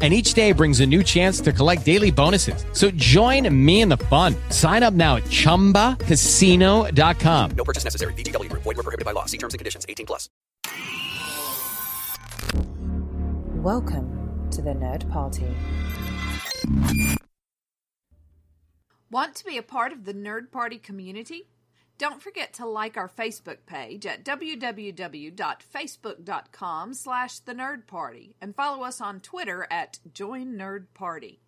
And each day brings a new chance to collect daily bonuses. So join me in the fun. Sign up now at chumbacasino.com. No purchase necessary. VGW Group. Void were prohibited by law. See terms and conditions. 18 plus. Welcome to the Nerd Party. Want to be a part of the Nerd Party community? Don't forget to like our Facebook page at www.facebook.com slash the Nerd Party and follow us on Twitter at Join Nerd Party.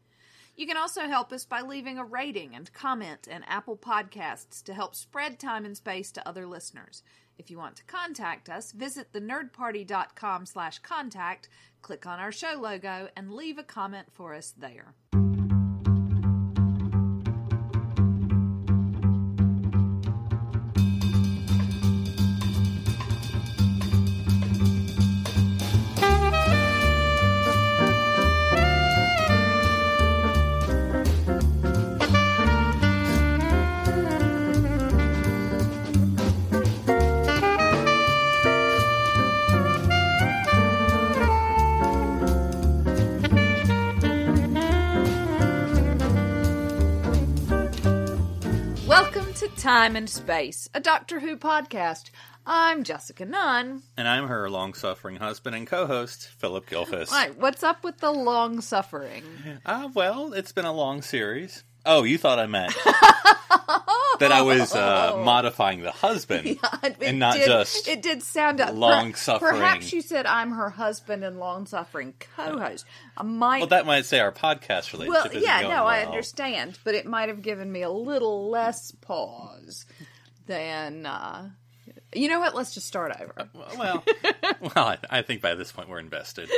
You can also help us by leaving a rating and comment in Apple Podcasts to help spread time and space to other listeners. If you want to contact us, visit thenerdparty.com slash contact, click on our show logo, and leave a comment for us there. To Time and Space, a Doctor Who podcast. I'm Jessica Nunn. And I'm her long suffering husband and co host, Philip Gilfus. Right, what's up with the long suffering? Ah, well, it's been a long series. Oh, you thought I meant that I was uh, modifying the husband It and not did, just. it did sound up long suffering. Perhaps you said I'm her husband and long suffering co-host. I might. Well, that might say our podcast relationship well, yeah, no, I understand, but it might have given me a little less pause than. Uh, you know what? Let's just start over. Well, well, I, I think by this point we're invested.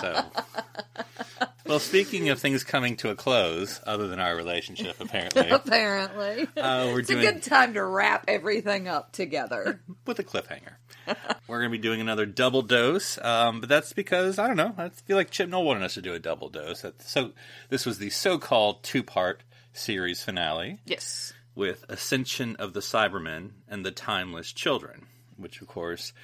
So, well, speaking of things coming to a close, other than our relationship, apparently, Apparently, uh, we're it's doing a good time to wrap everything up together. with a cliffhanger. We're going to be doing another double dose, um, but that's because I don't know. I feel like Chibnall wanted us to do a double dose. So this was the so-called two-part series finale yes. With Ascension of the Cybermen and the Timeless Children, which of course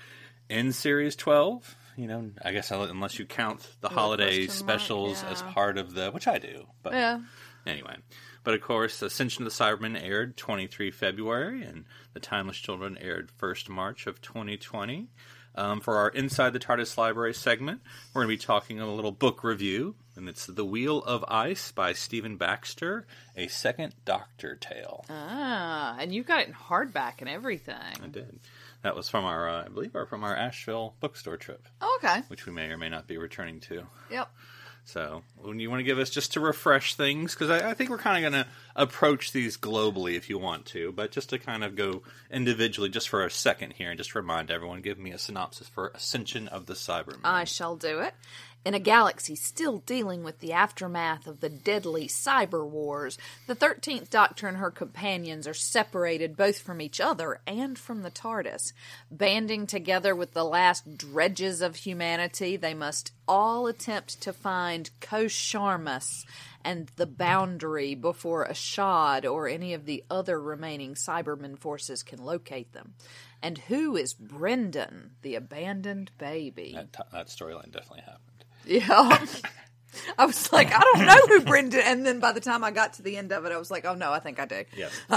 in series twelve. You know, I guess unless you count the holiday specials as part of the, which I do, but Yeah. Anyway, but of course, Ascension of the Cybermen aired 23 February, and The Timeless Children aired 1st March of 2020. Um, for our Inside the TARDIS Library segment, we're going to be talking a little book review, and it's The Wheel of Ice by Stephen Baxter, a second Doctor tale. Ah, and you got it in hardback and everything. I did. That was from our, uh, I believe, our, from our Asheville bookstore trip, Oh, okay. which we may or may not be returning to. Yep. So, when you want to give us just to refresh things, because I, I think we're kind of going to approach these globally if you want to, but just to kind of go individually just for a second here and just remind everyone, give me a synopsis for Ascension of the Cybermen. I shall do it. In a galaxy still dealing with the aftermath of the deadly cyber wars, the 13th Doctor and her companions are separated both from each other and from the TARDIS. Banding together with the last dredges of humanity, they must all attempt to find Ko Sharmus and the boundary before Ashad or any of the other remaining Cybermen forces can locate them. And who is Brendan, the abandoned baby? that, t- that storyline definitely happened. Yeah. I was like, I don't know who Brendan. And then by the time I got to the end of it, I was like, oh no, I think I do. Yeah.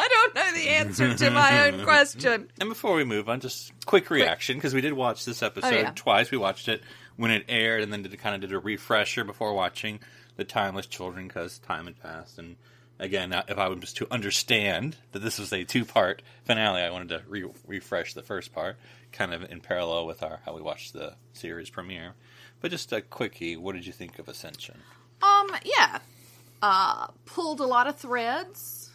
I don't know the answer to my own question. and before we move on, just quick reaction, because we did watch this oh, episode Oh, yeah. twice. We watched it when it aired and then did kind of did a refresher before watching The Timeless Children, because time had passed. And again, if I was to understand that this was a two part finale, I wanted to re- refresh the first part, kind of in parallel with our how we watched the series premiere. But just a quickie, what did you think of Ascension? Um, yeah. Uh, pulled a lot of threads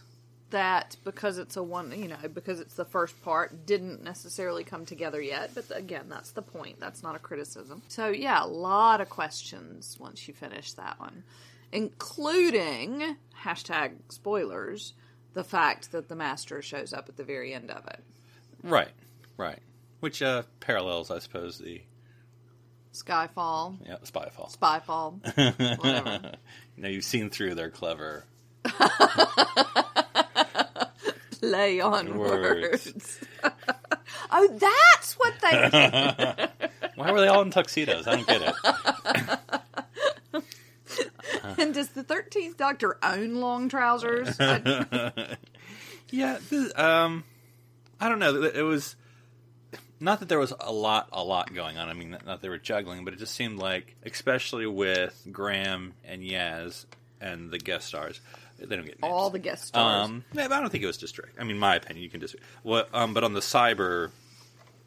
that because it's a one, you know, because it's the first part, didn't necessarily come together yet. But again, that's the point. That's not a criticism. So yeah, a lot of questions once you finish that one, including hashtag spoilers. The fact that the master shows up at the very end of it. Right. Right. Which uh, parallels, I suppose, the Skyfall, yeah, Spyfall. Spyfall, whatever. you know, you've seen through their clever Play on Words. words. oh, that's what they. Why were they all in tuxedos? I don't get it. and does the Thirteenth Doctor own long trousers? Yeah, this, um, I don't know. It was not that there was a lot, a lot going on. I mean, not that they were juggling, but it just seemed like, especially with Graham and Yaz and the guest stars, they don't get names. all the guest stars. Um, yeah, but I don't think it was distract. I mean, my opinion. You can disagree. Um, but on the cyber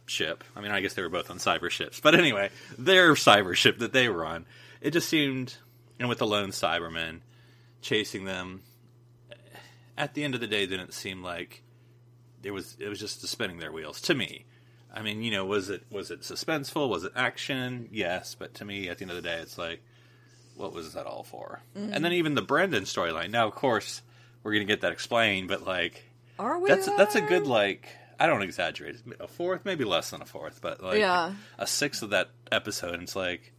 ship, I mean, I guess they were both on cyber ships. But anyway, their cyber ship that they were on, it just seemed, know, with the lone Cybermen chasing them. At the end of the day, didn't seem like it was. It was just spinning their wheels to me. I mean, you know, was it was it suspenseful? Was it action? Yes, but to me, at the end of the day, it's like, what was that all for? Mm-hmm. And then even the Brendan storyline. Now, of course, we're gonna get that explained, but like, Are we? that's that's a good like. I don't exaggerate. A fourth, maybe less than a fourth, but like Yeah. a sixth of that episode. And it's like,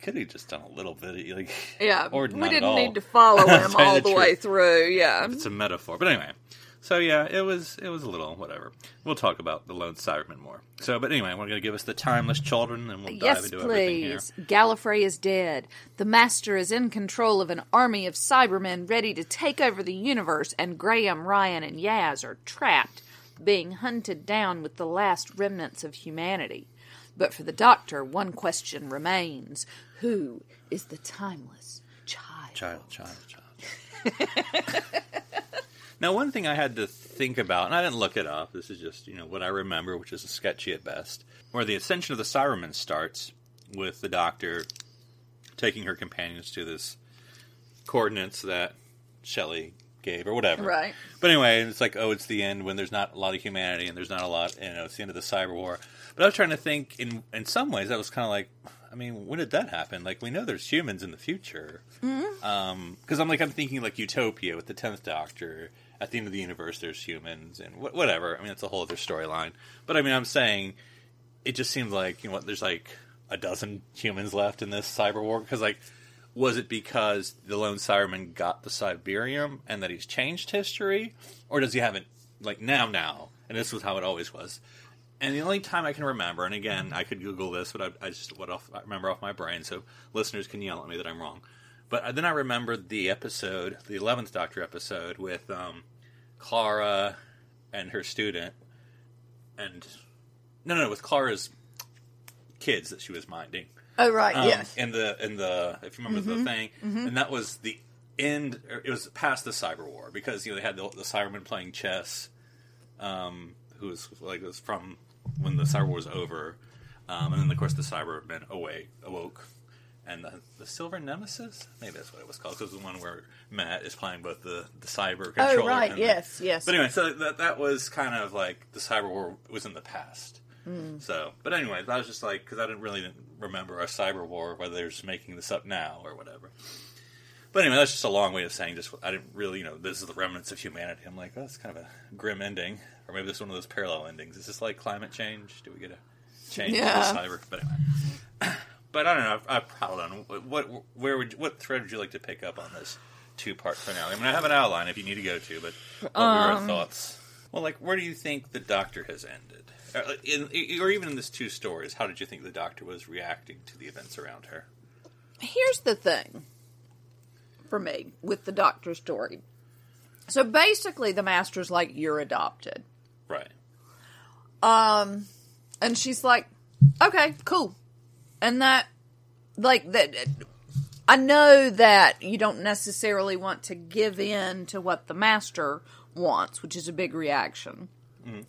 could have just done a little bit, like Yeah, or we didn't need to follow him all the the way through. Yeah, It's a metaphor, but anyway. So yeah, it was it was a little whatever. We'll talk about the lone Cyberman more. So, but anyway, we're going to give us the timeless children, and we'll dive Yes, into everything here. please. Gallifrey is dead. The Master is in control of an army of Cybermen ready to take over the universe, and Graham, Ryan, and Yaz are trapped, being hunted down with the last remnants of humanity. But for the Doctor, one question remains Who is the timeless child? Child, child, child. now, one thing I had to think about, and I didn't look it up. This is just you know what I remember, which is sketchy at best. Where the ascension of the Cybermen starts with the Doctor taking her companions to this coordinates that Shelley gave, or whatever. Right. But anyway, it's like, oh, it's the end when there's not a lot of humanity and there's not a lot, you know, it's the end of the cyber war. But I was trying to think, in in some ways, that was kind of like, mean, when did that happen? Like, we know there's humans in the future. Mm-hmm. Um, because I'm like, I'm thinking like Utopia with the Tenth Doctor. At the end of the universe, there's humans and wh- whatever. I mean, it's a whole other storyline. But I mean, I'm saying it just seems like you know what there's like a dozen humans left in this cyber war because like was it because the lone Cyberman got the Cyberium and that he's changed history, or does he have it like now now? And this was how it always was. And the only time I can remember, and again, I could Google this, but I, I just what off, I remember off my brain, so listeners can yell at me that I'm wrong. But then I remembered the episode, the Eleventh Doctor episode with um, Clara and her student, and no, no, no, with Clara's kids that she was minding. Oh, right, Um, yes. In the in the if you remember the thing, and that was the end. or It was past the Cyber War because you know they had the, the Cybermen playing chess. Um, who was like was from when the Cyber War was over, um, and then of course the Cybermen awake awoke. And the, the Silver Nemesis, maybe that's what it was called. 'cause it was the one where Matt is playing both the, the cyber controller. Oh, right, and the- yes, yes. But anyway, so that that was kind of like the cyber war was in the past. Hmm. So, but anyway, that was just like because I didn't really remember a cyber war, whether they're just making this up now or whatever. But anyway, that's just a long way of saying just I didn't really, you know, this is the remnants of humanity. I'm like, oh, that's kind of a grim ending, or maybe this is one of those parallel endings. Is this like climate change? Do we get a change Yeah. the cyber? But anyway, but I don't know. I, I probably don't know. What, where would, what thread would you like to pick up on this two part finale? I mean, I have an outline if you need to go to, but what were Um, your thoughts? Well, like, where do you think the Doctor has ended? Or, in, or even in this two stories, how did you think the Doctor was reacting to the events around her? here's the thing for me with the doctor story. So basically, the master's like, You're adopted. Right. Um, and she's like, Okay, cool. And that, like, that. I know that you don't necessarily want to give in to what the master wants, which is a big reaction.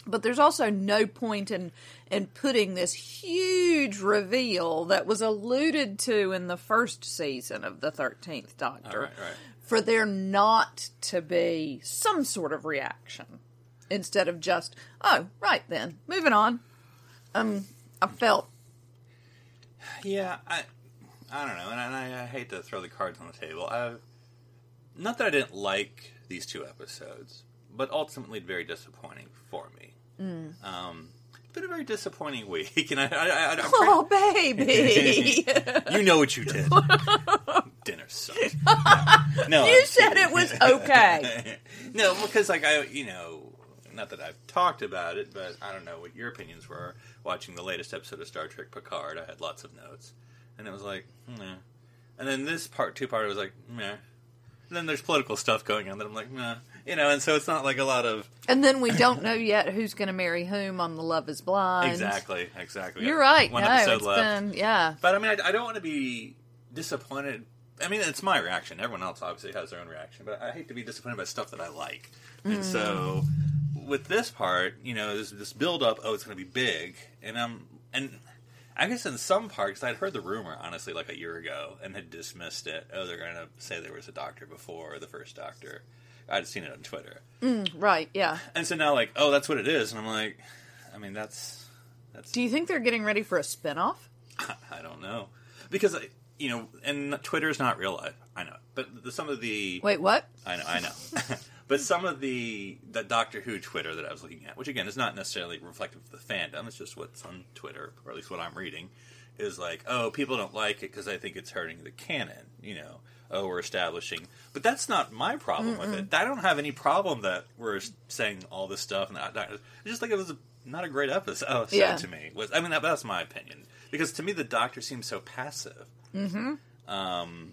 But there's also no point in in putting this huge reveal that was alluded to in the first season of the Thirteenth Doctor Right, right. for there not to be some sort of reaction instead of just oh right then moving on. Um, I felt Yeah, I, I don't know, and I, I hate to throw the cards on the table. I, not that I didn't like these two episodes, but ultimately very disappointing for me. Um, it's been a very disappointing week, and I, I, I, I'm Oh, baby. you know what you did. Dinner sucked. No, you I'm said kidding. it was okay. no, because like I, you know, not that I've talked about it, but I don't know what your opinions were. Watching the latest episode of Star Trek Picard, I had lots of notes, and it was like, meh. And then this part, two part, I was like, meh. And then there's political stuff going on that I'm like, meh. You know, and so it's not like a lot of And then we don't know yet who's going to marry whom on the Love Is Blind. exactly, exactly. You're right. One no, episode left. been yeah. But I mean, I, I don't want to be disappointed. I mean, it's my reaction. Everyone else obviously has their own reaction, but I hate to be disappointed by stuff that I like. And so, with this part, you know, this, this build up. Oh, it's going to be big, and I'm and I guess in some parts I'd heard the rumor honestly like a year ago and had dismissed it. Oh, they're going to say there was a doctor before the first doctor. I'd seen it on Twitter, mm, Right, yeah. and so now like, oh, that's what it is, and I'm like, I mean, that's that's Do you think they're getting ready for a spinoff? I don't know because I, you know, and Twitter's not real life. I know, but the, some of the Wait, what? I know, I know, but some of the the Doctor Who Twitter that I was looking at, which again is not necessarily reflective of the fandom, it's just what's on Twitter, or at least what I'm reading, is like, oh, people don't like it because I think it's hurting the canon. You know, oh, we're establishing, but that's not my problem with it. I don't have any problem that we're saying all this stuff, and I, I just think it was a, not a great episode Yeah. to me. Was I mean that, that's my opinion because to me the Doctor seems so passive. Mm-hmm. Um,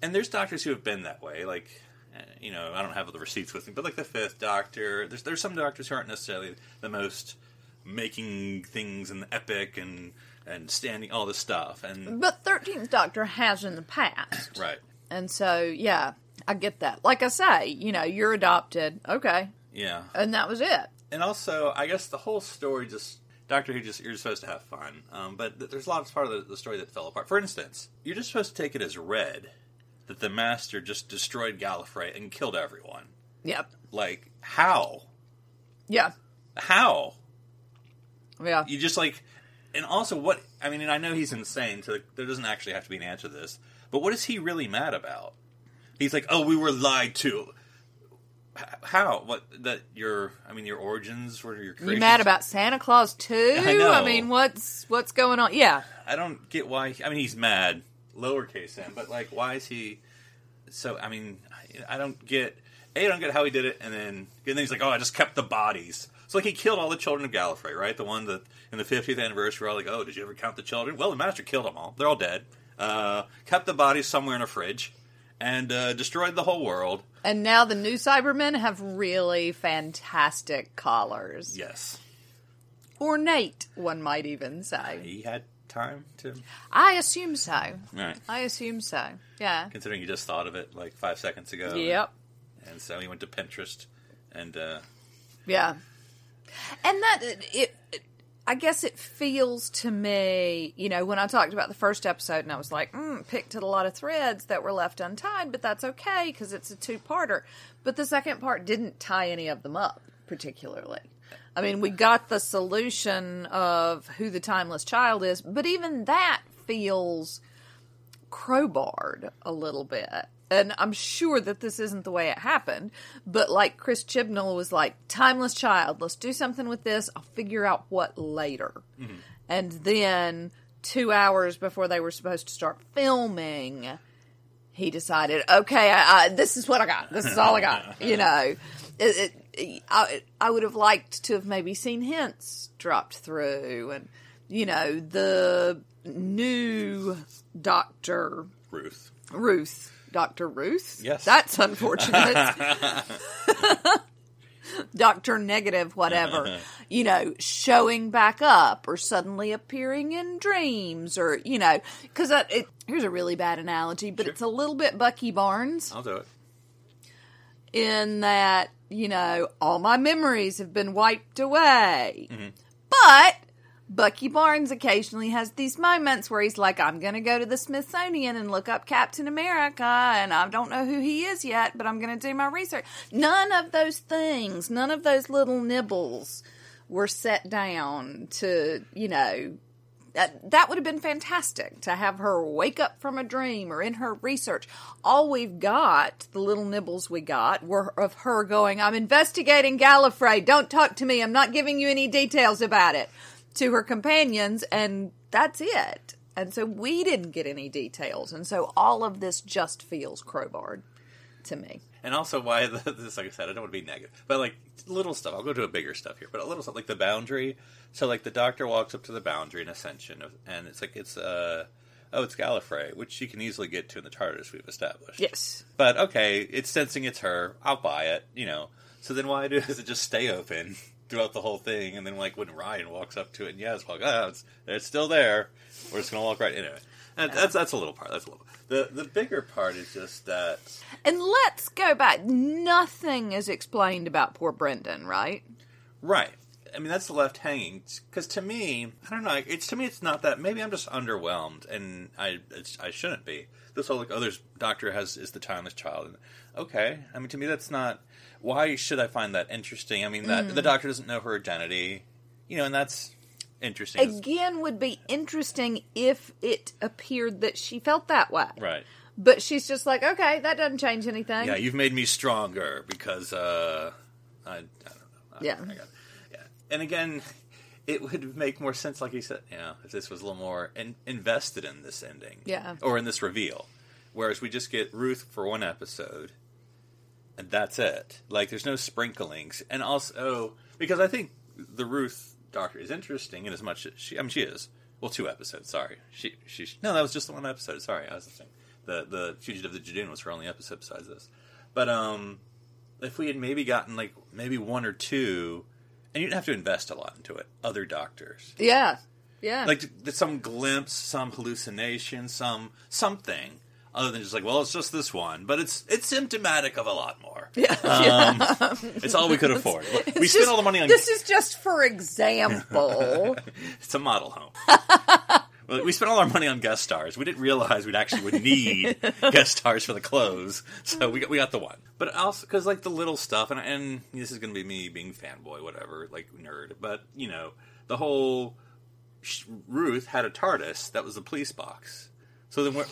and there's doctors who have been that way. Like, eh, you know, I don't have the receipts with me, but like the Fifth Doctor, there's there's some doctors who aren't necessarily the most making things and epic and and standing all this stuff and But Thirteenth Doctor has in the past, right, and so yeah, I get that. Like I say, you know, you're adopted, okay, yeah, and that was it. and also I guess the whole story just. Doctor Who just you're supposed to have fun, um, but th- there's a lot of part of the, the story that fell apart. For instance, you're just supposed to take it as read that the Master just destroyed Gallifrey and killed everyone. Yep. Like how? Yeah. How? Yeah. you just like and also what i mean and i know he's insane so there doesn't actually have to be an answer to this but what is he really mad about he's like oh we were lied to H- how what that your i mean your origins or your You creations? mad about Santa Claus too? I know. mean, what's what's going on? Yeah. i don't get why i mean he's mad lowercase m but like why is he so i mean i, I don't get a i don't get how he did it and then and then he's like oh i just kept the bodies so like he killed all the children of Gallifrey, right? The one that in the 50th anniversary, we're all like, "Oh, did you ever count the children?" Well, the master killed them all; they're all dead. Uh, kept the bodies somewhere in a fridge, and uh, destroyed the whole world. And now the new Cybermen have really fantastic collars. Yes, Ornate, one might even say. he had time to. I assume so. Right. I assume so. Yeah. Considering he just thought of it like five seconds ago. Yep. And so he went to Pinterest, and uh, Yeah. And that it, it I guess it feels to me, you know, when I talked about the first episode and I was like, mm, picked at a lot of threads that were left untied, but that's okay because it's a two-parter. But the second part didn't tie any of them up particularly. I mean, we got the solution of who the timeless child is, but even that feels crowbarred a little bit. And I'm sure that this isn't the way it happened, but like Chris Chibnall was like, timeless child, let's do something with this. I'll figure out what later. Mm-hmm. And then two hours before they were supposed to start filming, he decided, okay, I, I, this is what I got. This is all I got. you know, it, it, I, I would have liked to have maybe seen hints dropped through, and you know, the new Doctor Ruth. Ruth, Doctor Ruth. Yes. that's unfortunate. Doctor Negative, whatever, you know, showing back up or suddenly appearing in dreams or, you know, because it, here's a really bad analogy, but it's a little bit Bucky Barnes I'll do it. in that, you know, all my memories have been wiped away. Mm-hmm. But Bucky Barnes occasionally has these moments where he's like, I'm going to go to the Smithsonian and look up Captain America, and I don't know who he is yet, but I'm going to do my research. None of those things, none of those little nibbles were set down to, you know, Uh, that would have been fantastic to have her wake up from a dream or in her research. All we've got, the little nibbles we got, were of her going, I'm investigating Gallifrey. Don't talk to me. I'm not giving you any details about it to her companions. And that's it. And so we didn't get any details. And so all of this just feels crowbarred to me. And also, why the, this? Like I said, I don't want to be negative, but like little stuff. I'll go to a bigger stuff here, but a little stuff like the boundary. So, like the doctor walks up to the boundary in Ascension, and it's like it's uh oh, it's Gallifrey, which she can easily get to in the TARDIS we've established. Yes. But okay, it's sensing it's her. I'll buy it. You know. So then why does it just stay open throughout the whole thing? And then like when Ryan walks up to it, and yeah, it's like, oh, it's it's still there. We're just gonna walk right into it. That's that's a little part. That's a little. The the bigger part is just that. And let's go back. Nothing is explained about poor Brendan, right? Right. I mean, that's the left hanging. Because to me, I don't know. It's to me, it's not that. Maybe I'm just underwhelmed, and I it's, I shouldn't be. This whole like, oh, there's doctor has is the timeless child. And, okay, I mean, to me, that's not. Why should I find that interesting? I mean, that the doctor doesn't know her identity, you know, and that's interesting. Again, would be interesting if it appeared that she felt that way. right. But she's just like, okay, that doesn't change anything. Yeah, you've made me stronger because uh, I, I don't know. I- Yeah. I got, yeah. And again, it would make more sense, like you said, you know, if this was a little more in, invested in this ending, Yeah. or in this reveal. Whereas we just get Ruth for one episode, and that's it. Like, there's no sprinklings, and also because I think the Ruth Doctor is interesting in as much as she. I mean, she is. Well, two episodes. Sorry, she she. No, that was just the one episode. Sorry, I was saying the the Fugitive of the Judoon was her only episode besides this. But um, if we had maybe gotten like maybe one or two, and you didn't have to invest a lot into it. Other doctors, Yeah. Yeah. like some glimpse, some hallucination, some something other than just like, well, it's just this one, but it's it's symptomatic of a lot more. yeah. Um, it's all we could afford. we It's spent just- all the money on. This is just for example. It's a model home. well, we spent all our money on guest stars. We didn't realize we'd actually would need guest stars for the clothes, so we got we got the one. But also because like the little stuff, and and this is going to be me being fanboy, whatever, like nerd. But you know, the whole sh- Ruth had a TARDIS that was a police box. So then where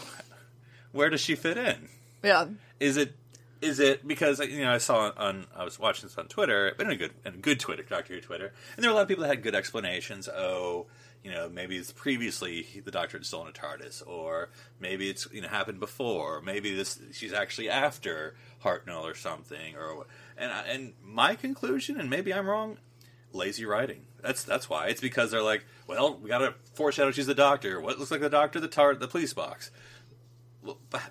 where does she fit in? yeah. Is it is it because you know I saw on I was watching this on Twitter, but in a good in a good Twitter, Doctor Who Twitter, and there were a lot of people that had good explanations. Oh, you know, maybe it's previously the Doctor had stolen a TARDIS, or maybe it's you know happened before, or maybe this she's actually after Hartnell or something, or and and my conclusion, and maybe I'm wrong, lazy writing. That's that's why it's because they're like, well, we got to foreshadow she's the Doctor. What looks like the Doctor? The tar the police box.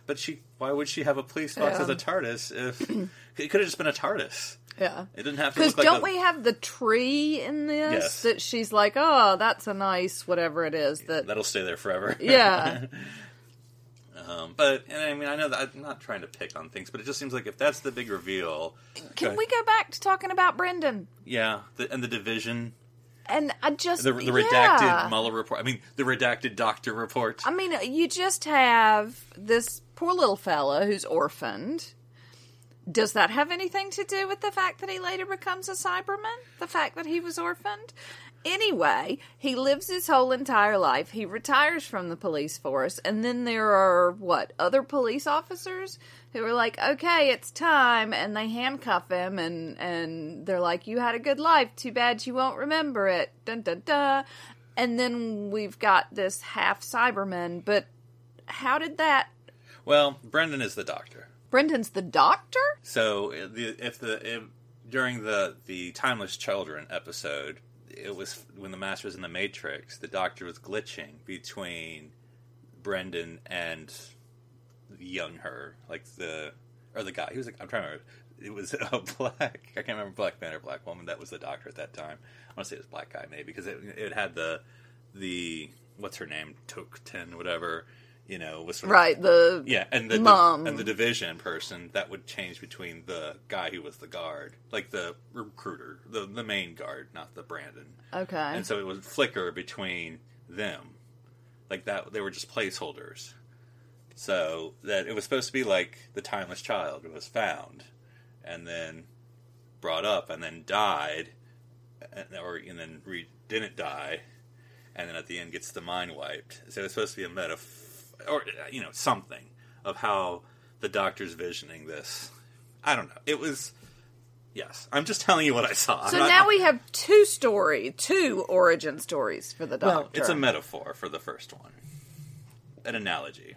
But- she, why would she have a police box Yeah. as a TARDIS? If it could have just been a TARDIS, Yeah. it didn't have to Because like. don't a, we have the tree in this Yes. that she's like, oh, that's a nice whatever it is that. That'll stay there forever. Yeah. um, but and I mean, I know that I'm not trying to pick on things, but it just seems like if that's the big reveal, Can we go back to talking about Brendan? yeah, the, and the division, And I just the, the yeah. redacted Mueller report. I mean, the redacted Doctor report. I mean, you just have this poor little fella who's orphaned. Does that have anything to do with the fact that he later becomes a Cyberman? The fact that he was orphaned? Anyway, he lives his whole entire life. He retires from the police force, and then there are, what, other police officers who are like, okay, it's time, and they handcuff him, and, and they're like, you had a good life. Too bad you won't remember it. Dun dun dun. And then we've got this half Cyberman, but how did that. well, Brendan is the Doctor. Brendan's the doctor? So if the if, during the the timeless children episode, it was when the master was in the Matrix. The Doctor was glitching between Brendan and young her, like the or the guy. He was like I'm trying to remember. It was a black. I can't remember black man or black woman. That was the Doctor at that time. I want to say it was black guy maybe because it, it had the the what's her name Tecteun whatever. You know, was sort of- Right, the. yeah, and the Mom. and the division person that would change between the guy who was the guard, like the recruiter, the the main guard, not the Brandon. Okay. And so it would flicker between them, like that. They were just placeholders. So that it was supposed to be like the timeless child was found, and then brought up, and then died, and, or and then re, didn't die, and then at the end gets the mind wiped. So it's supposed to be a metaphor, or uh, you know, something of how the Doctor's visioning this. I don't know. It was. Yes, I'm just telling you what I saw. So not- now we have two story, two origin stories for the doctor. Well, it's a metaphor for the first one, an analogy,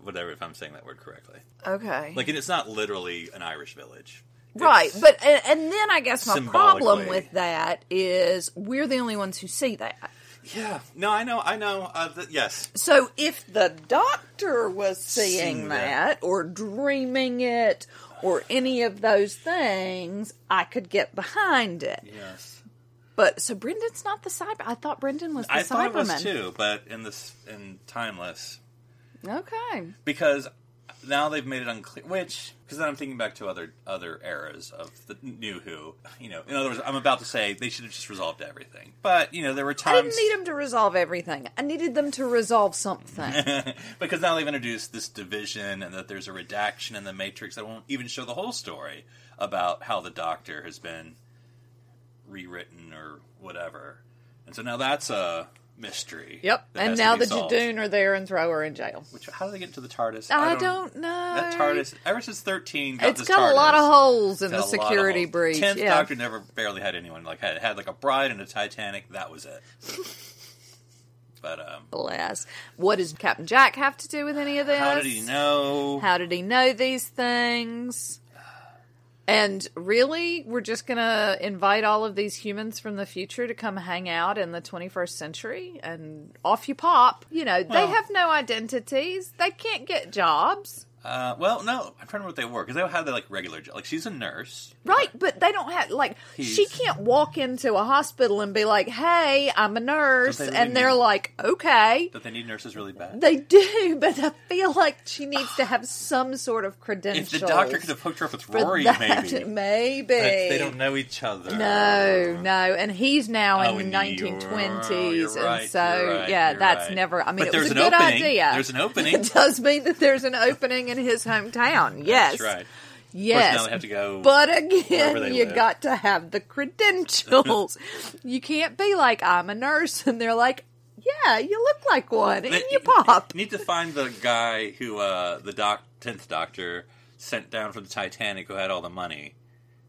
whatever. If I'm saying that word correctly, okay. like and it's not literally an Irish village, Right, It's- but and, and then I guess my problem with that is we're the only ones who see that. Yeah, no, I know, I know. Uh, th- yes, So if the doctor was seeing Seeing that, that. or dreaming it or any of those things, I could get behind it. yes. But so Brendan's not the cyber. I thought Brendan was the I thought it Cyberman. was too, but in this in timeless Okay. because now they've made it unclear. Which because then I'm thinking back to other other eras of the new Who. You know, in other words, I'm about to say they should have just resolved everything. But you know, there were times I didn't need them to resolve everything. I needed them to resolve something. because now they've introduced this division and that there's a redaction in the Matrix that won't even show the whole story about how the Doctor has been rewritten or whatever. And so now that's a mystery. yep. And now the solved. Judoon are there and throw her in jail. Which how do they get into the TARDIS? I, don't, know. That TARDIS, ever since thirteen, got It's this got a lot of holes in the a lot of security breach. Tenth yeah. Doctor never barely had anyone like had had like a bride and a Titanic. That was it. but um, Bless. What does Captain Jack have to do with any of this? how did he know? How did he know these things? And really, we're just going to invite all of these humans from the future to come hang out in the 21st century and off you pop. You know, they have no identities. They can't get jobs. Uh, well, no, I'm trying to remember what they were because they had like regular job. Like she's a nurse, Right, but they don't have like she can't walk into a hospital and be like, "Hey, I'm a nurse," Don't they and they're need- like, "Okay." Don't they need nurses really bad? They do, but I feel like she needs to have some sort of credentials. if the doctor could have hooked her up with for Rory, that. maybe. maybe But they don't know each other. No, no, and he's now Oh, in and the you're- 1920s, you're right, and so you're right, yeah, you're that's right. never. I mean, But it there's was a an good opening. idea. There's an opening. It does mean that there's an opening in his hometown. Yes, That's right. Yes, now they have to go But again, they you live. got to have the credentials. you can't be like, I'm a nurse, and they're like, yeah, you look like one, and you pop. Need to find the guy who uh, the doc tenth Doctor sent down from the Titanic who had all the money,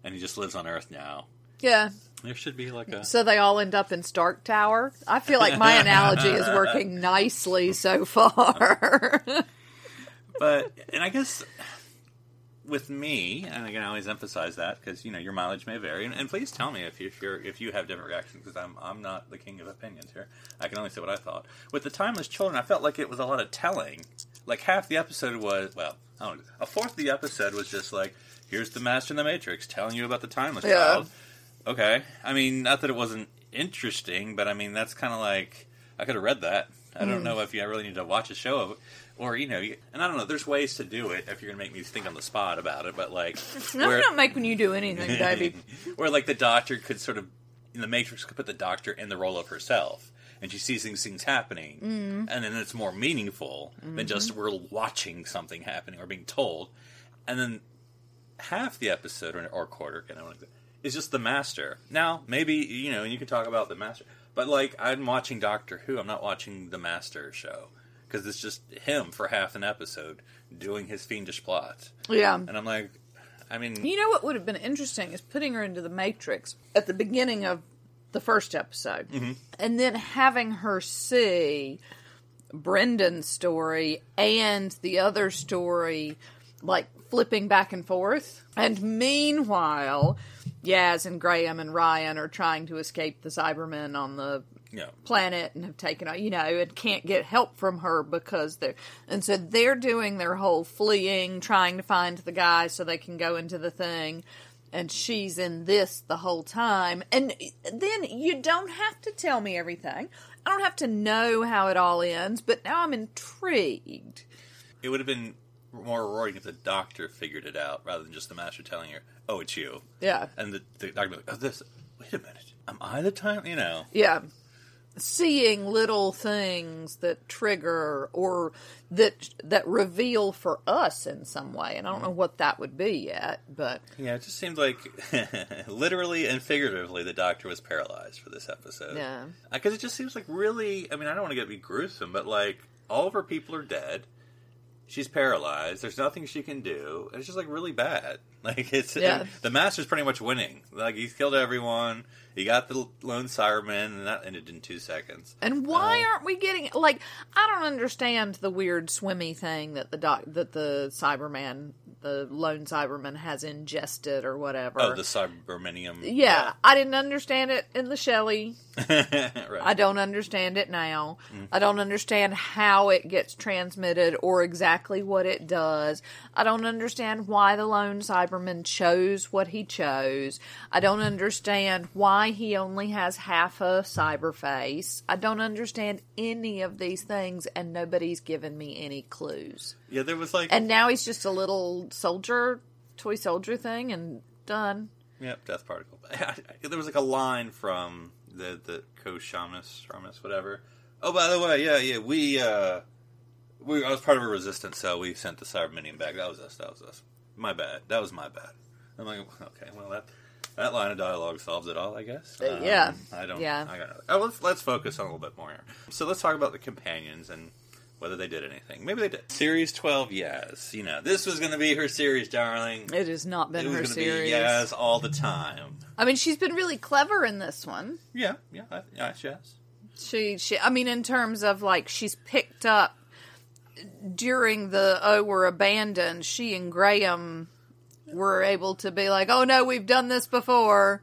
and he just lives on Earth now. Yeah. There should be like a So they all end up in Stark Tower. I feel like my analogy is working nicely so far. but and I guess with me, and again, I always emphasize that because you know your mileage may vary, and, and please tell me if, you, if you're if you have different reactions because I'm I'm not the king of opinions here. I can only say what I thought. With the timeless children, I felt like it was a lot of telling. Like half the episode was well, I don't know, a fourth of the episode was just like here's the master in the matrix telling you about the timeless Yeah. child. Okay, I mean, not that it wasn't interesting, but I mean that's kind of like I could have read that. I don't hmm. know if you really need to watch a show of it. Or you know, you, and I don't know. There's ways to do it if you're gonna make me think on the spot about it. But like, I'm where, not making you do anything, baby. where like the doctor could sort of, in the Matrix, could put the doctor in the role of herself, and she sees these things happening, Mm-hmm. and then it's more meaningful than just we're watching something happening or being told, and then half the episode or, or quarter, I don't know, is just the master. Now, maybe you know, and you can talk about the master, but like I'm watching Doctor Who, I'm not watching the Master show because it's just him for half an episode doing his fiendish plot, Yeah. and I'm like, I mean, You know what would have been interesting is putting her into the Matrix at the beginning of the first episode, Mm-hmm. and then having her see Brendan's story and the other story, like flipping back and forth. And meanwhile, Yaz and Graham and Ryan are trying to escape the Cybermen on the know, planet and have taken you know and can't get help from her because they're and so they're doing their whole fleeing trying to find the guy so they can go into the thing. And she's in this the whole time. And then you don't have to tell me everything. I don't have to know how it all ends but now i'm intrigued. It would have been more rewarding if the doctor figured it out rather than just the master telling her, "Oh, it's you." yeah And the, the doctor, be like, "Oh, this. Wait a minute. Am I the time? You know." yeah seeing little things that trigger or that that reveal for us in some way. And I don't mm-hmm. know what that would be yet, but Yeah, it just seemed like literally and figuratively the doctor was paralyzed for this episode. yeah. Uh, because it just seems like really, I mean, I don't want to get be gruesome, but like all of her people are dead. She's paralyzed. There's nothing she can do. It's just like really bad. Like it's Yeah. the master's pretty much winning. Like he's killed everyone. He got the lone Cyberman, and that ended in two seconds. And why Uh, aren't we getting like I don't understand the weird swimmy thing that the doc that the Cyberman the lone Cyberman has ingested or whatever. Oh, the Cybermenium. yeah, I didn't understand it in the Shelley. right. I don't understand it now. Mm-hmm. I don't understand how it gets transmitted or exactly what it does. I don't understand why the lone Cyberman chose what he chose. I don't understand why he only has half a cyber face. I don't understand any of these things, and nobody's given me any clues. Yeah, there was like And now he's just a little soldier, toy soldier thing, and done. Yep, death particle. there was like a line from the the co-shamus, shamus, whatever. Oh, by the way, yeah, yeah, we uh, we I was part of a resistance cell. We sent the Cyberminium back. That was us. That was us. My bad. That was my bad. I'm like, okay, well that that line of dialogue solves it all, I guess. Uh, yeah. I don't. Yeah. I got. Oh, let's let's focus on a little bit more here. So let's talk about the companions and whether they did anything. Maybe they did. Series twelve, yes. You know, this was going to be her series, darling. It has not been It was her series. be yes all the time. I mean, she's been really clever in this one. Yeah, yeah, I, yeah, yes. She, she, I mean, in terms of like, she's picked up during the oh, we're abandoned. She and Graham were able to be like, oh no, we've done this before.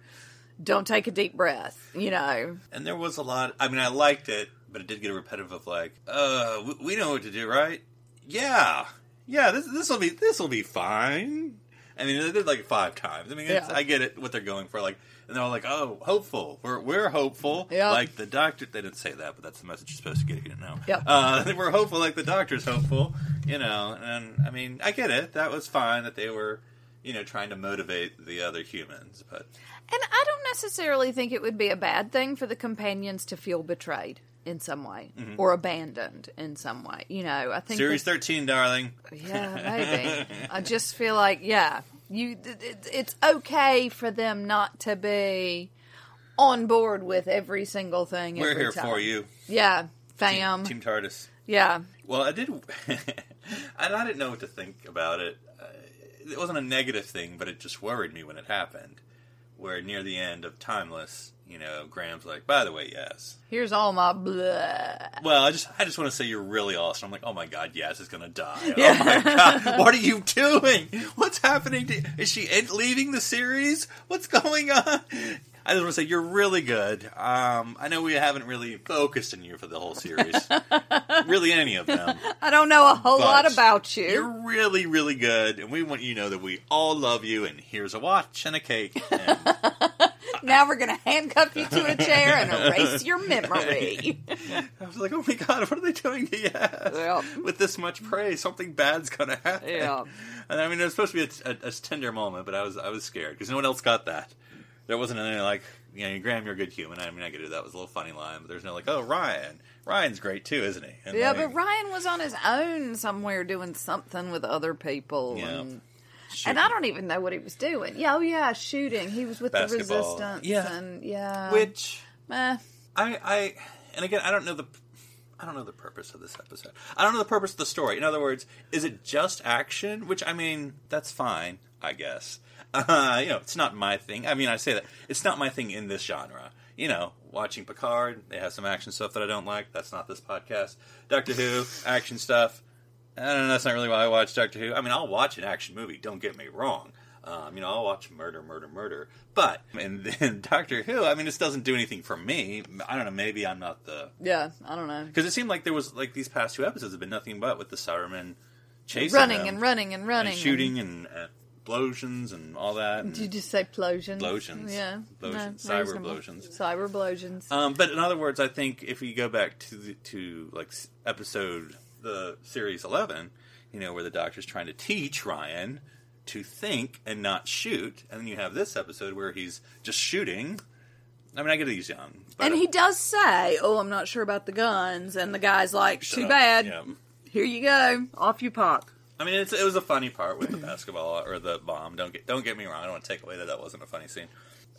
Don't take a deep breath, you know. And there was a lot. I mean, I liked it, but it did get a repetitive of like, uh, we, we know what to do, right? Yeah, yeah. This this will be this will be fine. I mean, they did like five times. I mean, it's, Yeah. I get it what they're going for. Like, and they're all like, "Oh, hopeful. We're we're hopeful." Yeah. Like the doctor. They didn't say that, but that's the message you're supposed to get. If you didn't know. Yep. Uh, we're hopeful, like the doctor's hopeful. You know, and I mean, I get it. That was fine that they were, you know, trying to motivate the other humans, but And I don't necessarily think it would be a bad thing for the companions to feel betrayed in some way mm-hmm. or abandoned in some way. You know, I think series that- thirteen, darling. Yeah, maybe. I just feel like, yeah, you. It, it's okay for them not to be on board with every single thing. We're here time. for you. Yeah, fam. Team, Team TARDIS. Yeah, Well, I did, and I didn't know what to think about it. It wasn't a negative thing, but it just worried me when it happened. Where near the end of Timeless, you know, Graham's like, "By the way, yes." here's all my blah. Well, I just, I just want to say you're really awesome. I'm like, "Oh my god, yes, is gonna die." Oh my god, what are you doing? What's happening? To, is she leaving the series? What's going on? I just want to say you're really good. Um, I know we haven't really focused on you for the whole series, really any of them. I don't know a whole lot about you. You're really, really good, and we want you to know that we all love you. And here's a watch and a cake. And Now we're gonna handcuff you to a chair and erase your memory. I was like, oh my god, what are they doing to you? Yeah. With this much praise, something bad's gonna happen. Yeah. And I mean, it was supposed to be a, a, a tender moment, but I was I was scared because no one else got that. There wasn't any like, you know, Graham, you're a good human. I mean, I get it. That was a little funny line, but there's no like, oh, Ryan. Ryan's great too, isn't he? And yeah, like, but Ryan was on his own somewhere doing something with other people. Yeah. And, and I don't even know what he was doing. Yeah, oh yeah, shooting. He was with the resistance. Yeah. and yeah, which Meh. I, I, and again, I don't know the, I don't know the purpose of this episode. I don't know the purpose of the story. In other words, is it just action? Which I mean, that's fine, I guess. Uh, you know, it's not my thing. I mean, I say that it's not my thing in this genre. You know, watching Picard, they have some action stuff that I don't like. That's not this podcast. Doctor Who, action stuff. I don't know. That's not really why I watch Doctor Who. I mean, I'll watch an action movie. Don't get me wrong. Um, you know, I'll watch murder, murder, murder. But and then Doctor Who, I mean, this doesn't do anything for me. I don't know. Maybe I'm not the Yeah, I don't know. because it seemed like there was like these past two episodes have been nothing but with the Cybermen chasing Running them and running and running and shooting and, uh, explosions and all that. And, Did you just say plosions? Plosions. Yeah. Plosions. No, Cyber plosions. Cyber plosions. um, but in other words, I think if we go back to the, to like episode the series eleven, you know, where the doctor's trying to teach Ryan to think and not shoot, and then you have this episode where he's just shooting. I mean, I get he's young, And he does say, "Oh, I'm not sure about the guns," and the guy's like, "Too up. bad. Yeah. Here you go. Off you pop." I mean, it's, it was a funny part with the basketball or the bomb. Don't get don't get me wrong. I don't want to take away that that wasn't a funny scene.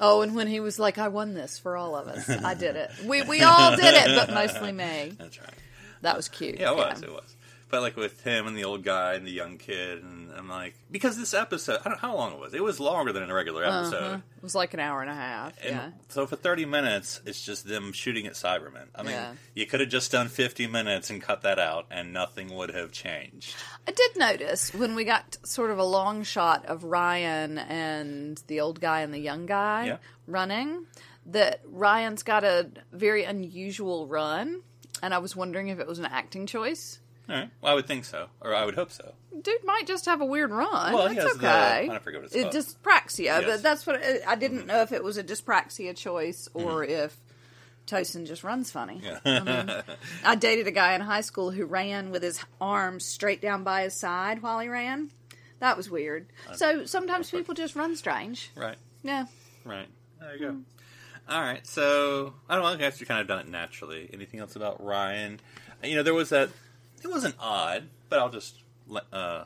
Oh, and when he was like, "I won this for all of us. I did it. We we all did it, but mostly me." That's right. That was cute. Yeah, it was. It was. But like with him and the old guy and the young kid, and I'm like, because this episode, I don't know how long it was. It was longer than a regular episode. Uh-huh. It was like an hour and a half. And yeah. so for 30 minutes, it's just them shooting at Cybermen. I mean, Yeah. you could have just done 50 minutes and cut that out, and nothing would have changed. I did notice when we got sort of a long shot of Ryan and the old guy and the young guy Yeah. running that Ryan's got a very unusual run, and I was wondering if it was an acting choice. All right. Well, I would think so, or I would hope so. Dude might just have a weird run. Well, he That's has the- okay. I forget what it's called. Dyspraxia, Yes. but that's what I I didn't mm-hmm. know if it was a dyspraxia choice or Mm-hmm. if Tyson just runs funny. I, mean, I dated a guy in high school who ran with his arms straight down by his side while he ran. That was weird. Uh, so sometimes people just run strange. Right. Yeah. Right. There you go. Hmm. All right. So I don't know. I guess you kind of done it naturally. Anything else about Ryan? You know, there was that. It wasn't odd, but I'll just uh,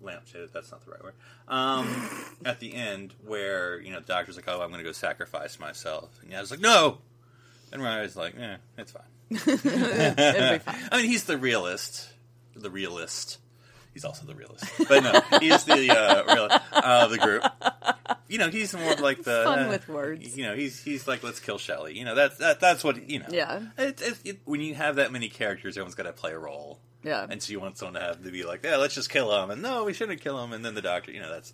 lampshade it. That's not the right word. Um, at the end, where you know, the doctor's like, "Oh, I'm going to go sacrifice myself," and yeah, I was like, "No," and Ryan's like, "Yeah, it's fine." Fine. I mean, he's the realist. The realist. He's also the realist, but no, he's the uh, real uh, the group. You know, he's more of like the Fun uh, with words. You know, he's he's like, let's kill Shelley. You know, that's that, that's what you know. Yeah. It, it, it, when you have that many characters, everyone's got to play a role. Yeah. And so you want someone to have to be like, yeah, let's just kill him, and no, we shouldn't kill him, and then the doctor. You know, that's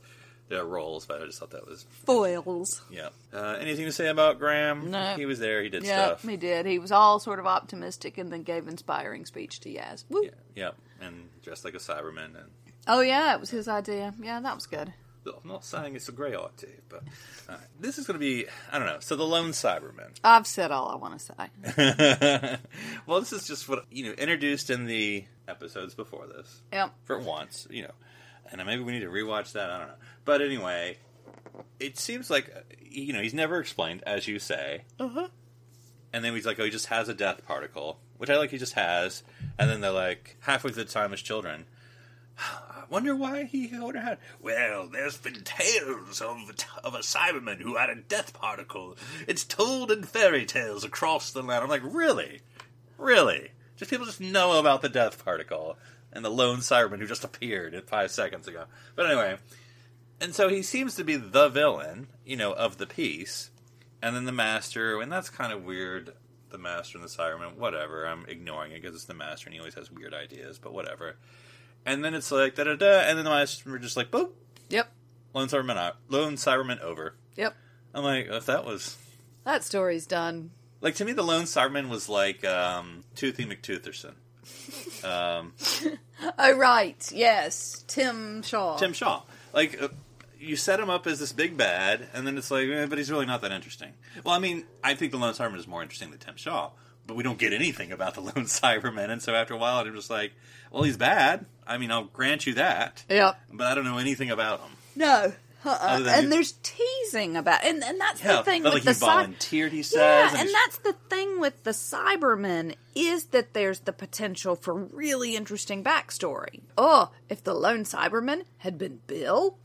their roles. But I just thought that was Foils. yeah. Uh, anything to say about Graham? No. he was there. He did Yeah, stuff. he did. He was all sort of optimistic and then gave inspiring speech to Yaz. Woo. Yeah, yeah, and dressed like a Cyberman and. Oh yeah, it was his idea. Yeah, that was good. I'm not saying it's a grey art but all right. this is going to be I don't know. So the lone Cyberman. I've said all I want to say. well, this is just what you know introduced in the episodes before this Yep. for once, you know, and maybe we need to rewatch that. I don't know, but anyway, it seems like uh, you know he's never explained, as you say, Uh-huh. and then he's like, oh, he just has a death particle, which I like. He just has, and then they're like halfway through the time as children. I wonder why he have had. Well, there's been tales of of a Cyberman who had a death particle. It's told in fairy tales across the land. I'm like, really, really? Just people just know about the death particle and the lone Cyberman who just appeared five seconds ago. But anyway, and so he seems to be the villain, you know, of the piece, and then the master, and that's kind of weird. The master and the Cyberman, whatever. I'm ignoring it because it's the master, and he always has weird ideas. But whatever. And then it's like da da da, and then the master just like boop, Yep. lone Cyberman out, lone Cyberman over. Yep. I'm like, if that was That story's done. like to me, the lone Cyberman was like um, Toothy McTootherson, um, Oh right. Yes. Tim Shaw. Tim Shaw. Like uh, you set him up as this big bad, and then it's like, eh, but he's really not that interesting. Well, I mean, I think the lone Cyberman is more interesting than Tim Shaw, but we don't get anything about the lone Cyberman, and so after a while, I'm just like, well, he's bad. I mean, I'll grant you that, Yep. but I don't know anything about him. No. Uh-uh. And he- there's teasing about, and and that's Yeah, the thing with like the he cy- volunteered, he says, Yeah, and and he's- that's the thing with the Cybermen is that there's the potential for really interesting backstory. Oh, if the lone Cyberman had been Bill,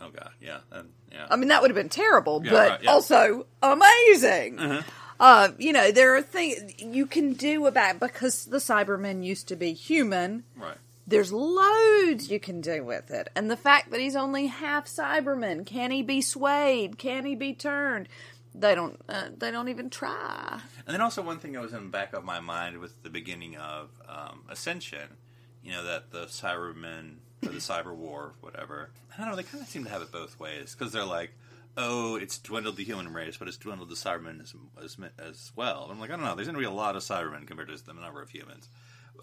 Oh god, yeah, and, yeah. I mean that would have been terrible, Yeah, but right, yeah. also amazing. Uh-huh. Uh, you know, there are things you can do about because the Cybermen used to be human. right. There's loads you can do with it, and the fact that he's only half Cyberman, can he be swayed? Can he be turned? They don't. Uh, they don't even try. And then also one thing that was in the back of my mind with the beginning of um, Ascension, you know, that the Cybermen or the Cyber War, whatever. I don't know. They kind of seem to have it both ways because they're like, oh, it's dwindled the human race, but it's dwindled the Cybermen as, as, as well. I'm like, I don't know. There's going to be a lot of Cybermen compared to the number of humans.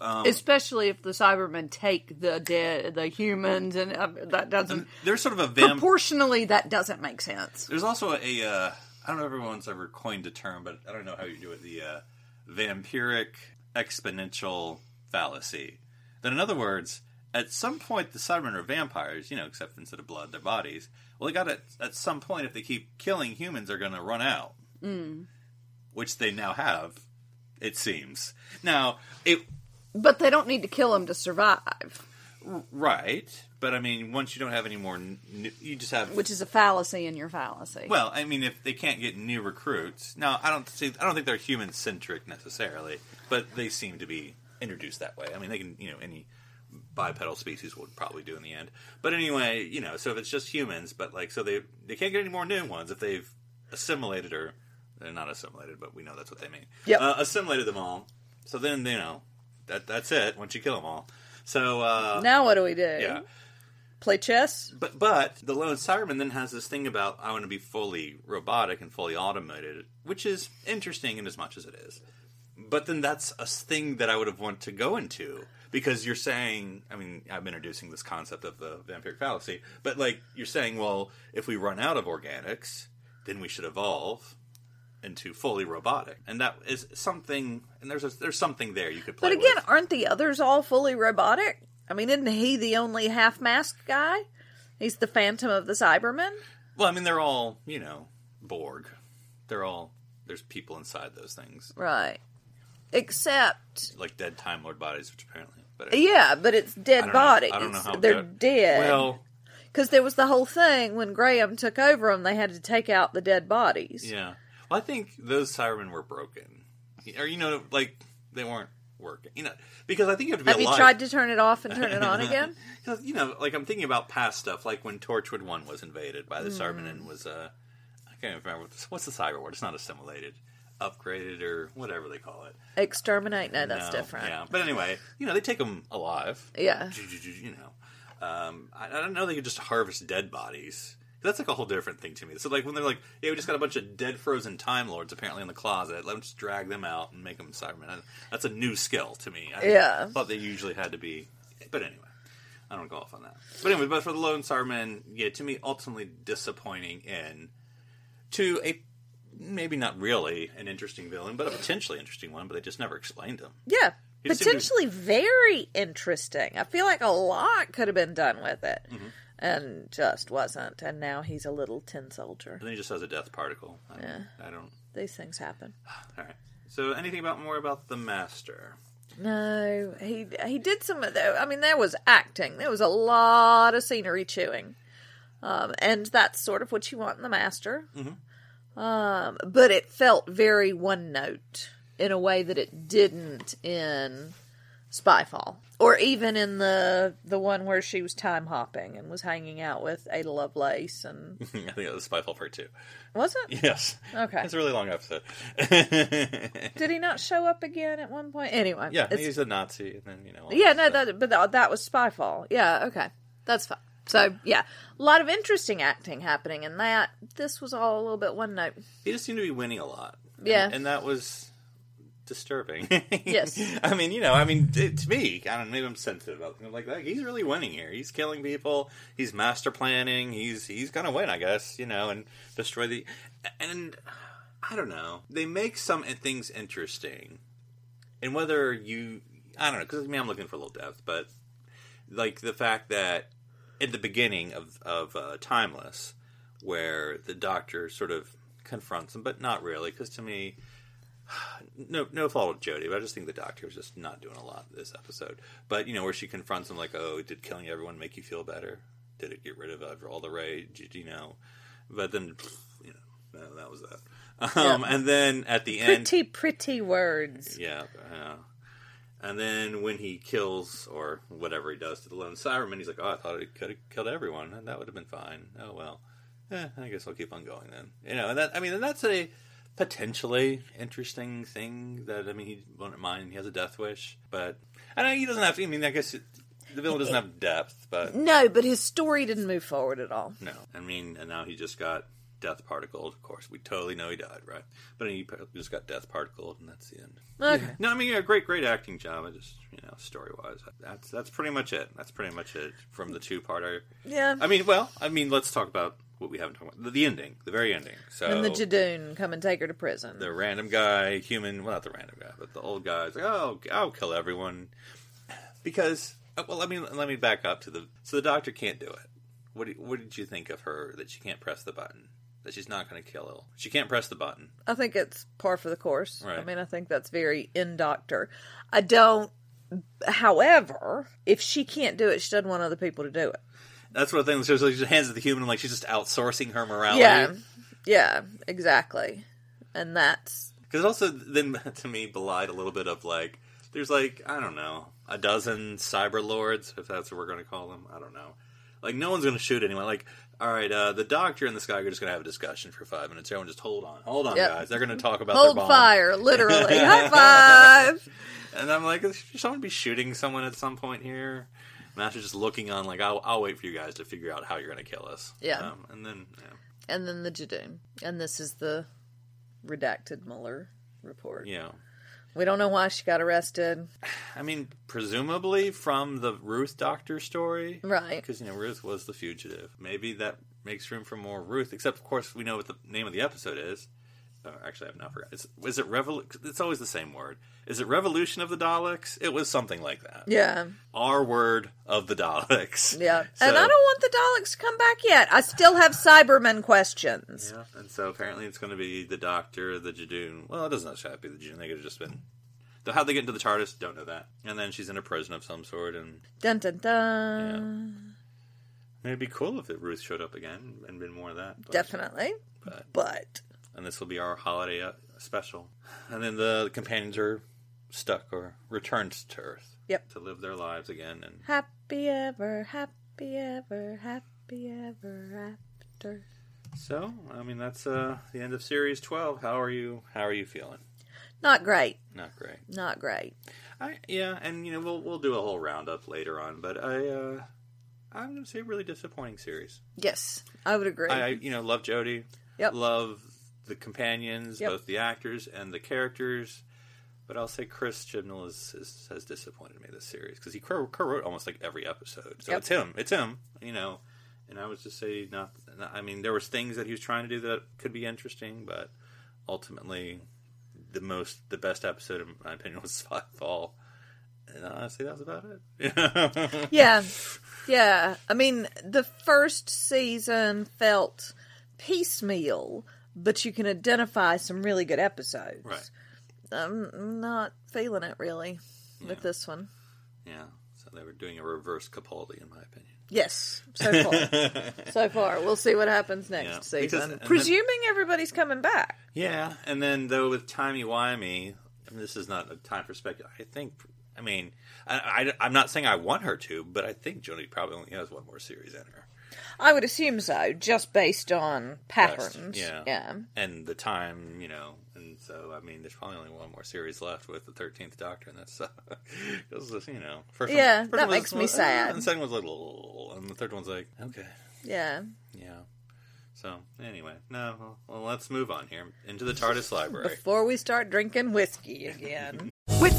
Um, Especially if the Cybermen take the dead, the humans, and uh, that doesn't there's sort of a vamp. proportionally that doesn't make sense. There's also a uh, I don't know if everyone's ever coined a term, but I don't know how you do it. The uh, vampiric exponential fallacy. That in other words, at some point the Cybermen are vampires, you know, except instead of blood, their bodies. Well, they got to at some point if they keep killing humans, they're going to run out. Mm. which they now have. It seems now it But they don't need to kill them to survive, right, but I mean, once you don't have any more, you just have which is a fallacy in your fallacy. Well, I mean, if they can't get new recruits, now I don't see, I don't think they're human centric necessarily, but they seem to be introduced that way. I mean, they can, you know, any bipedal species would probably do in the end. But anyway, you know, so if it's just humans, but like, so they they can't get any more new ones if they've assimilated or they're not assimilated, but we know that's what they mean. Yeah, uh, assimilated them all. So then you know that that's it. Once you kill them all, so uh, now what do we do? yeah. Play chess? But but the lone Cyberman then has this thing about I want to be fully robotic and fully automated, which is interesting in as much as it is. But then that's a thing that I would have wanted to go into because you're saying, I mean, I'm introducing this concept of the vampiric fallacy, but like you're saying, well, if we run out of organics, then we should evolve into fully robotic, and that is something. And there's a, there's something there you could play. But again, with. aren't the others all fully robotic? I mean, isn't he the only half masked guy? He's the Phantom of the Cybermen. well, I mean, they're all you know Borg. They're all there's people inside those things. Right. Except, like dead Time Lord bodies, which apparently, but yeah, but it's dead bodies. I don't know how They're good- dead. Well, Because there was the whole thing when Graham took over them, they had to take out the dead bodies. yeah. Well, I think those Cybermen were broken, or you know, like they weren't working. You know, because I think you have to be Have you tried to turn it off and turn it on again? Because you know, like I'm thinking about past stuff, like when Torchwood One was invaded by the Hmm. Cybermen and was uh, I can't even remember what's, what's the cyber word. It's not assimilated, upgraded, or whatever they call it. Exterminate? No, that's No, different. Yeah, but anyway, you know, they take them alive. Yeah. you know, um, I, I don't know they could just harvest dead bodies. That's like a whole different thing to me. So like when they're like, yeah, we just got a bunch of dead frozen time lords apparently in the closet. Let's just drag them out and make them Cybermen. That's a new skill to me. I Yeah. thought they usually had to be, but anyway, I don't go off on that. But anyway, but for the lone Cybermen, yeah, to me ultimately disappointing in to a maybe not really an interesting villain, but a potentially interesting one. But they just never explained him. Yeah. He just seemed to- Potentially very interesting. I feel like a lot could have been done with it. Mm-hmm. And just wasn't. And now he's a little tin soldier. And then he just has a death particle. I don't, I don't These things happen. All right. So, anything about more about the master? No, he he did some of the. I mean, there was acting. There was a lot of scenery chewing, um, and that's sort of what you want in the master. Um, but it felt very one note in a way that it didn't in Spyfall, or even in the the one where she was time hopping and was hanging out with Ada Lovelace, and I think it was Spyfall Part Two. was it? Yes. Okay. It's a really long episode. Did he not show up again at one point? Anyway, yeah, it's- he's a Nazi, and then you know. Yeah, no, that but that, that was Spyfall. Yeah, okay, that's fine. So yeah, a lot of interesting acting happening in that. This was all a little bit one note. he just seemed to be winning a lot. Yeah. and, that was disturbing. Yes. I mean, you know, I mean, it, to me, I don't know, maybe I'm sensitive about things like that. He's really winning here. He's killing people. He's master planning. He's he's gonna win, I guess. You know, and destroy the. And I don't know. They make some things interesting, and whether you, I don't know, because I mean, I'm looking for a little depth, but like the fact that at the beginning of of uh, Timeless, where the Doctor sort of confronts him, but not really, because to me, no no fault of Jodie, but I just think the Doctor was just not doing a lot this episode. But you know, where she confronts him, like, "Oh, did killing everyone make you feel better? Did it get rid of all the rage? You know?" But then, you know, that, that was that. Um, And then at the end, Pretty, pretty words. yeah, yeah. And then when he kills or whatever he does to the lone Cyberman, he's like, "Oh, I thought he could have killed everyone, and that would have been fine." Oh well, eh, I guess I'll keep on going then. You know, and that I mean, and that's a potentially interesting thing that I mean, he wouldn't mind. He has a death wish, but I know he doesn't have. to I mean, I guess it, the villain doesn't have depth, but No, but his story didn't move forward at all. no, I mean, and now he just got death particled. Of course, we totally know he died, right? But he just got death particled, and that's the end. Okay. No, I mean, yeah, great, great acting job. I just, you know, story wise, that's that's pretty much it. That's pretty much it from the two parter. Yeah. I mean, well, I mean, let's talk about what we haven't talked about the, the ending, the very ending. So and the Judoon come and take her to prison. the random guy, human, well, not the random guy, but the old guy's like, oh, I'll kill everyone because. uh, Well, let me let me back up to the. So the doctor can't do it. What do, what did you think of her that she can't press the button? That she's not going to kill Elle. She can't press the button. I think it's par for the course. Right. I mean, I think that's very in Doctor. I don't. However, if she can't do it, she doesn't want other people to do it. That's what thing. So she just hands it to the human, like she's just outsourcing her morality. Yeah, yeah, exactly. And that's Because it also then to me belied a little bit of like there's like I don't know a dozen cyber lords if that's what we're going to call them. I don't know. Like no one's going to shoot anyone. Like all right, uh, the doctor and this guy are just going to have a discussion for five minutes. Everyone just hold on, hold on, Yep. guys. They're going to talk about hold fire, literally. High five. And I'm like, should someone be shooting someone at some point here? Master's just looking on, like, I'll, I'll wait for you guys to figure out how you're going to kill us. Yeah. Um, and then, yeah. And then the Judoon. And this is the redacted Mueller report. know, We don't know why she got arrested. I mean, presumably from the Ruth Doctor story. Right. Because, you know, Ruth was the fugitive. Maybe that makes room for more Ruth, except, of course, we know what the name of the episode is. Uh, actually, I've now forgotten. Is, is it Revol? It's always the same word. Is it Revolution of the Daleks? It was something like that. Yeah. Our word of the Daleks. Yeah. So- and I don't want the Daleks to come back yet. I still have Cybermen questions. Yeah, and so apparently it's going to be the Doctor, the Judoon. Well, it doesn't necessarily have to be the Judoon. They could have just been. How they get into the TARDIS, don't know that. And then she's in a prison of some sort, and Dun dun dun. Mean, it'd be cool if it, Ruth showed up again and been more of that. But, Definitely. But, But and this will be our holiday uh, special. And then the companions are stuck or returned to Earth. Yep. To live their lives again. And happy ever, happy ever, happy ever after. so, I mean, that's uh, the end of Series 12. How are you? How are you feeling? Not great. Not great. Not great. I yeah, and you know we'll we'll do a whole roundup later on, but I uh I'm gonna say really disappointing series. Yes, I would agree. I, I you know love Jodie. Yep. love the companions, Yep. both the actors and the characters, but I'll say Chris Chibnall is, is, has disappointed me this series because he co- co-wrote almost like every episode, so Yep. it's him, it's him, you know. And I would just say not. I mean, there was things that he was trying to do that could be interesting, but ultimately, the most, the best episode, in my opinion, was Fall. And honestly, that was about it. yeah, yeah. I mean, the first season felt piecemeal, but you can identify some really good episodes. Right. I'm not feeling it really with this one. Yeah. So they were doing a reverse Capaldi, in my opinion. Yes, so far. so far. We'll see what happens next Yeah, because- season. then- Presuming everybody's coming back. Yeah, and then though with Timey Wimey, this is not a time for speculation. I think, I mean, I, I, am not saying I want her to, but I think Jodie probably only has one more series in her, I would assume so, just based on patterns. yeah. Yeah. and the time, you know, and so I mean, there's probably only one more series left with the Thirteenth Doctor, and that's uh, because you know, first Yeah, one, first that makes me sad. and the second one's like, and the third one's like, okay, Yeah. yeah. So anyway, no, well, let's move on here into the TARDIS library. Before we start drinking whiskey again.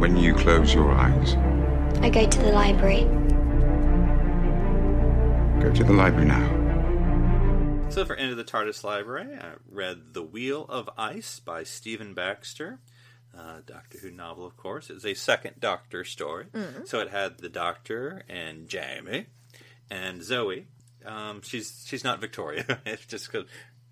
When you close your eyes, I go to the library. go to the library now. So for End of the TARDIS Library, I read The Wheel of Ice by Stephen Baxter. Uh, Doctor Who novel, of course. It's a second Doctor story. So it had the Doctor and Jamie and Zoe. Um, she's she's not Victoria. it's just because,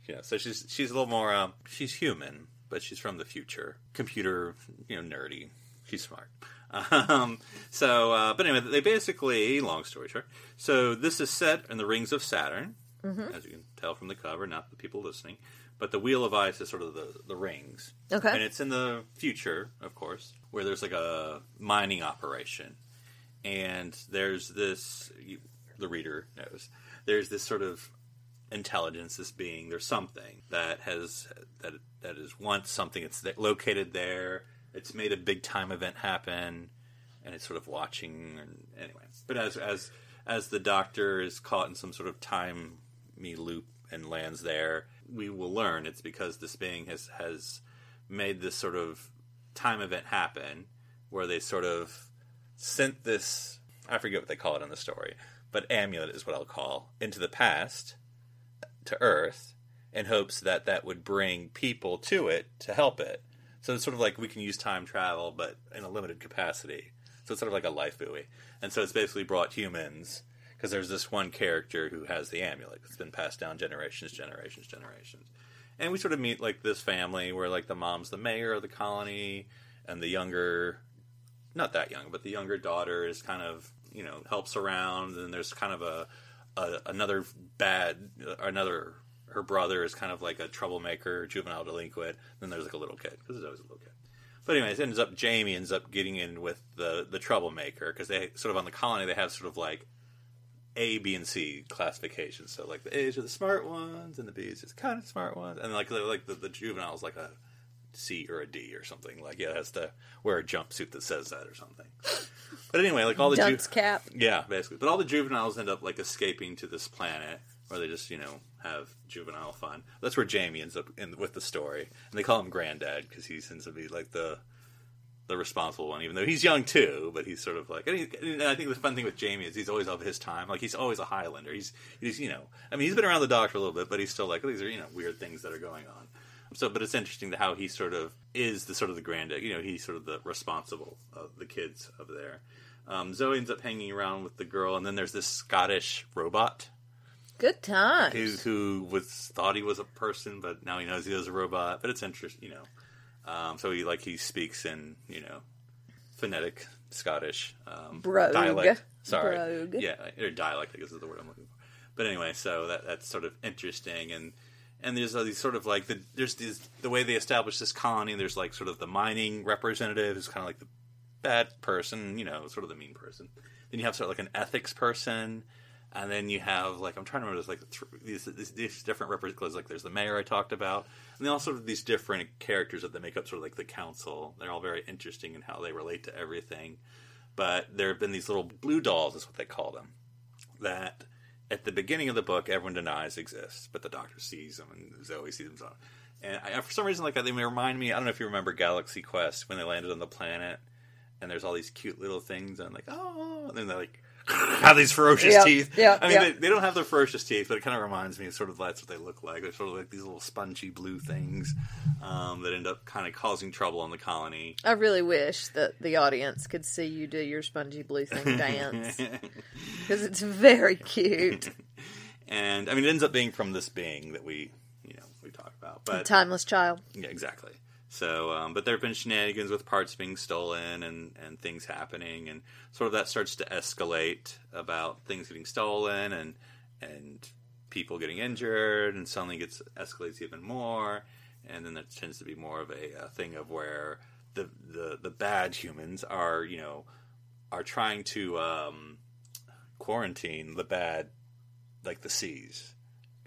yeah. So she's she's a little more. Um, she's human, but she's from the future. Computer, you know, nerdy. She's smart. Um, so, uh, but anyway, they basically, long story short. So this is set in the rings of Saturn as you can tell from the cover, not the people listening. But the Wheel of Ice is sort of the, the rings. Okay. And it's in the future, of course, where there's like a mining operation. And there's this, you, the reader knows, there's this sort of intelligence, this being, there's something that has, that, that is once something, it's located there, it's made a big time event happen, and it's sort of watching, and anyway. But as, as, as the doctor is caught in some sort of time me loop and lands there. We will learn it's because this being has has made this sort of time event happen, where they sort of sent this. I forget what they call it in the story, but amulet is what I'll call into the past to Earth in hopes that that would bring people to it to help it. So it's sort of like we can use time travel, but in a limited capacity. So it's sort of like a life buoy. And so it's basically brought humans because there's this one character who has the amulet. It's been passed down generations, generations, generations. And we sort of meet like this family where like the mom's the mayor of the colony and the younger not that young, but the younger daughter is kind of, you know, helps around and there's kind of a, a another bad another her brother is kind of like a troublemaker, juvenile delinquent. Then there's like a little kid because there's always a little kid. But anyways, it ends up Jamie ends up getting in with the the troublemaker because they sort of on the colony they have sort of like A, B, and C classifications. So like the A's are the smart ones and the B's is kind of smart ones, and like like the, the juvenile is like a C or a D or something. Like yeah, it has to wear a jumpsuit that says that or something. But anyway, like all the dunce cap. yeah, basically. But all the juveniles end up like escaping to this planet where they just you know have juvenile fun. That's where Jamie ends up in with the story, and they call him Granddad because he tends to be like the the responsible one, even though he's young too. But he's sort of like, and, he, and I think the fun thing with Jamie is he's always of his time. Like he's always a Highlander. He's he's you know, I mean, he's been around the dock for a little bit, but he's still like these are you know weird things that are going on. So, but it's interesting how he sort of is the sort of the granddad. You know, he's sort of the responsible of the kids over there. Um, Zoe ends up hanging around with the girl, and then there's this Scottish robot Good times. who who was thought he was a person, but now he knows he was a robot. But it's interesting, you know. Um, so he like he speaks in you know phonetic Scottish um, Brogue. dialect. Sorry, Brogue. yeah, or dialect. I guess is the word I'm looking for. But anyway, so that that's sort of interesting, and and there's all these sort of like the there's these the way they establish this colony. There's like sort of the mining representative who's kind of like the bad person, you know, sort of the mean person. Then you have sort of like an ethics person, and then you have like I'm trying to remember there's like th- these, these these different representatives. Like there's the mayor I talked about, and then also these different characters that make up sort of like the council. They're all very interesting in how they relate to everything. But there have been these little blue dolls, is what they call them, that at the beginning of the book everyone denies exist, but the Doctor sees them and Zoe sees them. And I, for some reason, like that, they remind me. I don't know if you remember Galaxy Quest when they landed on the planet, and there's all these cute little things, and I'm like, oh, and then they're like have these ferocious Yep, teeth. Yeah, I mean, yep. they, they don't have the ferocious teeth, but it kind of reminds me of sort of that's what they look like. They're sort of like these little spongy blue things um, that end up kind of causing trouble on the colony. I really wish that the audience could see you do your spongy blue thing dance because it's very cute. and I mean, it ends up being from this being that we, you know, we talk about. But Timeless child. Yeah, exactly. So, um, but there have been shenanigans with parts being stolen and, and things happening, and sort of that starts to escalate about things getting stolen and and people getting injured, and suddenly gets escalates even more, and then there tends to be more of a, uh thing of where the, the the bad humans are you know are trying to um, quarantine the bad like the seas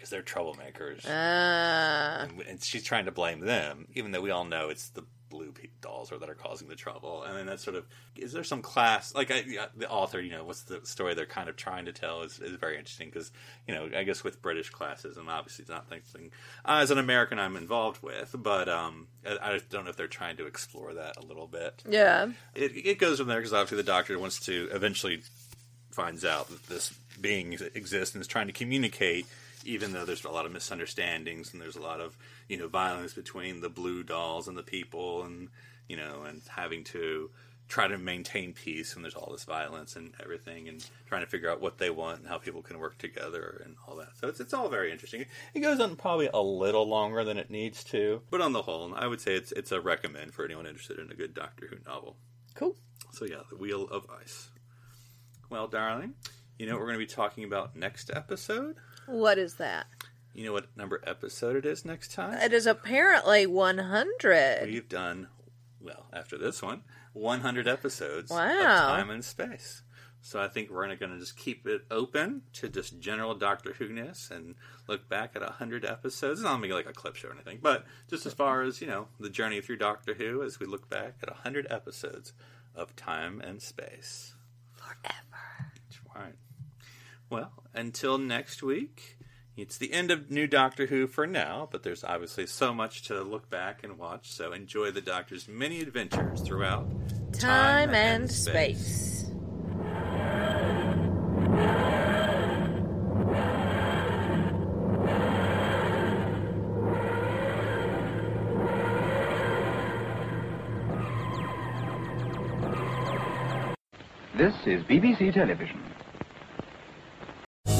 because they're troublemakers Ah. and, and she's trying to blame them, even though we all know it's the blue pe- dolls are that are causing the trouble. And then that sort of is there some class like I, the author, you know, what's the story they're kind of trying to tell is, is very interesting because you know I guess with British classes and obviously it's not something uh, as an American I'm involved with, but um, I, I don't know if they're trying to explore that a little bit. Yeah. It, it goes from there because obviously the doctor wants to eventually finds out that this being exists and is trying to communicate, even though there's a lot of misunderstandings and there's a lot of you know violence between the blue dolls and the people, and you know, and having to try to maintain peace when there's all this violence and everything, and trying to figure out what they want and how people can work together and all that. So it's it's all very interesting. It goes on probably a little longer than it needs to, but on the whole, I would say it's it's a recommend for anyone interested in a good Doctor Who novel. Cool. So yeah, the Wheel of Ice. Well, darling, you know what we're going to be talking about next episode? What is that? You know what number episode it is next time? It is apparently 100. We've done, well, after this one, 100 episodes Wow. of Time and Space. So I think we're going to just keep it open to just general Doctor Who-ness and look back at 100 episodes. It's not going to be like a clip show or anything, but just as far as, you know, the journey through Doctor Who as we look back at 100 episodes of Time and Space. Forever. That's right. Well, until next week, It's the end of New Doctor Who for now, but there's obviously so much to look back and watch, so enjoy the Doctor's many adventures throughout Time and space. This is BBC Television.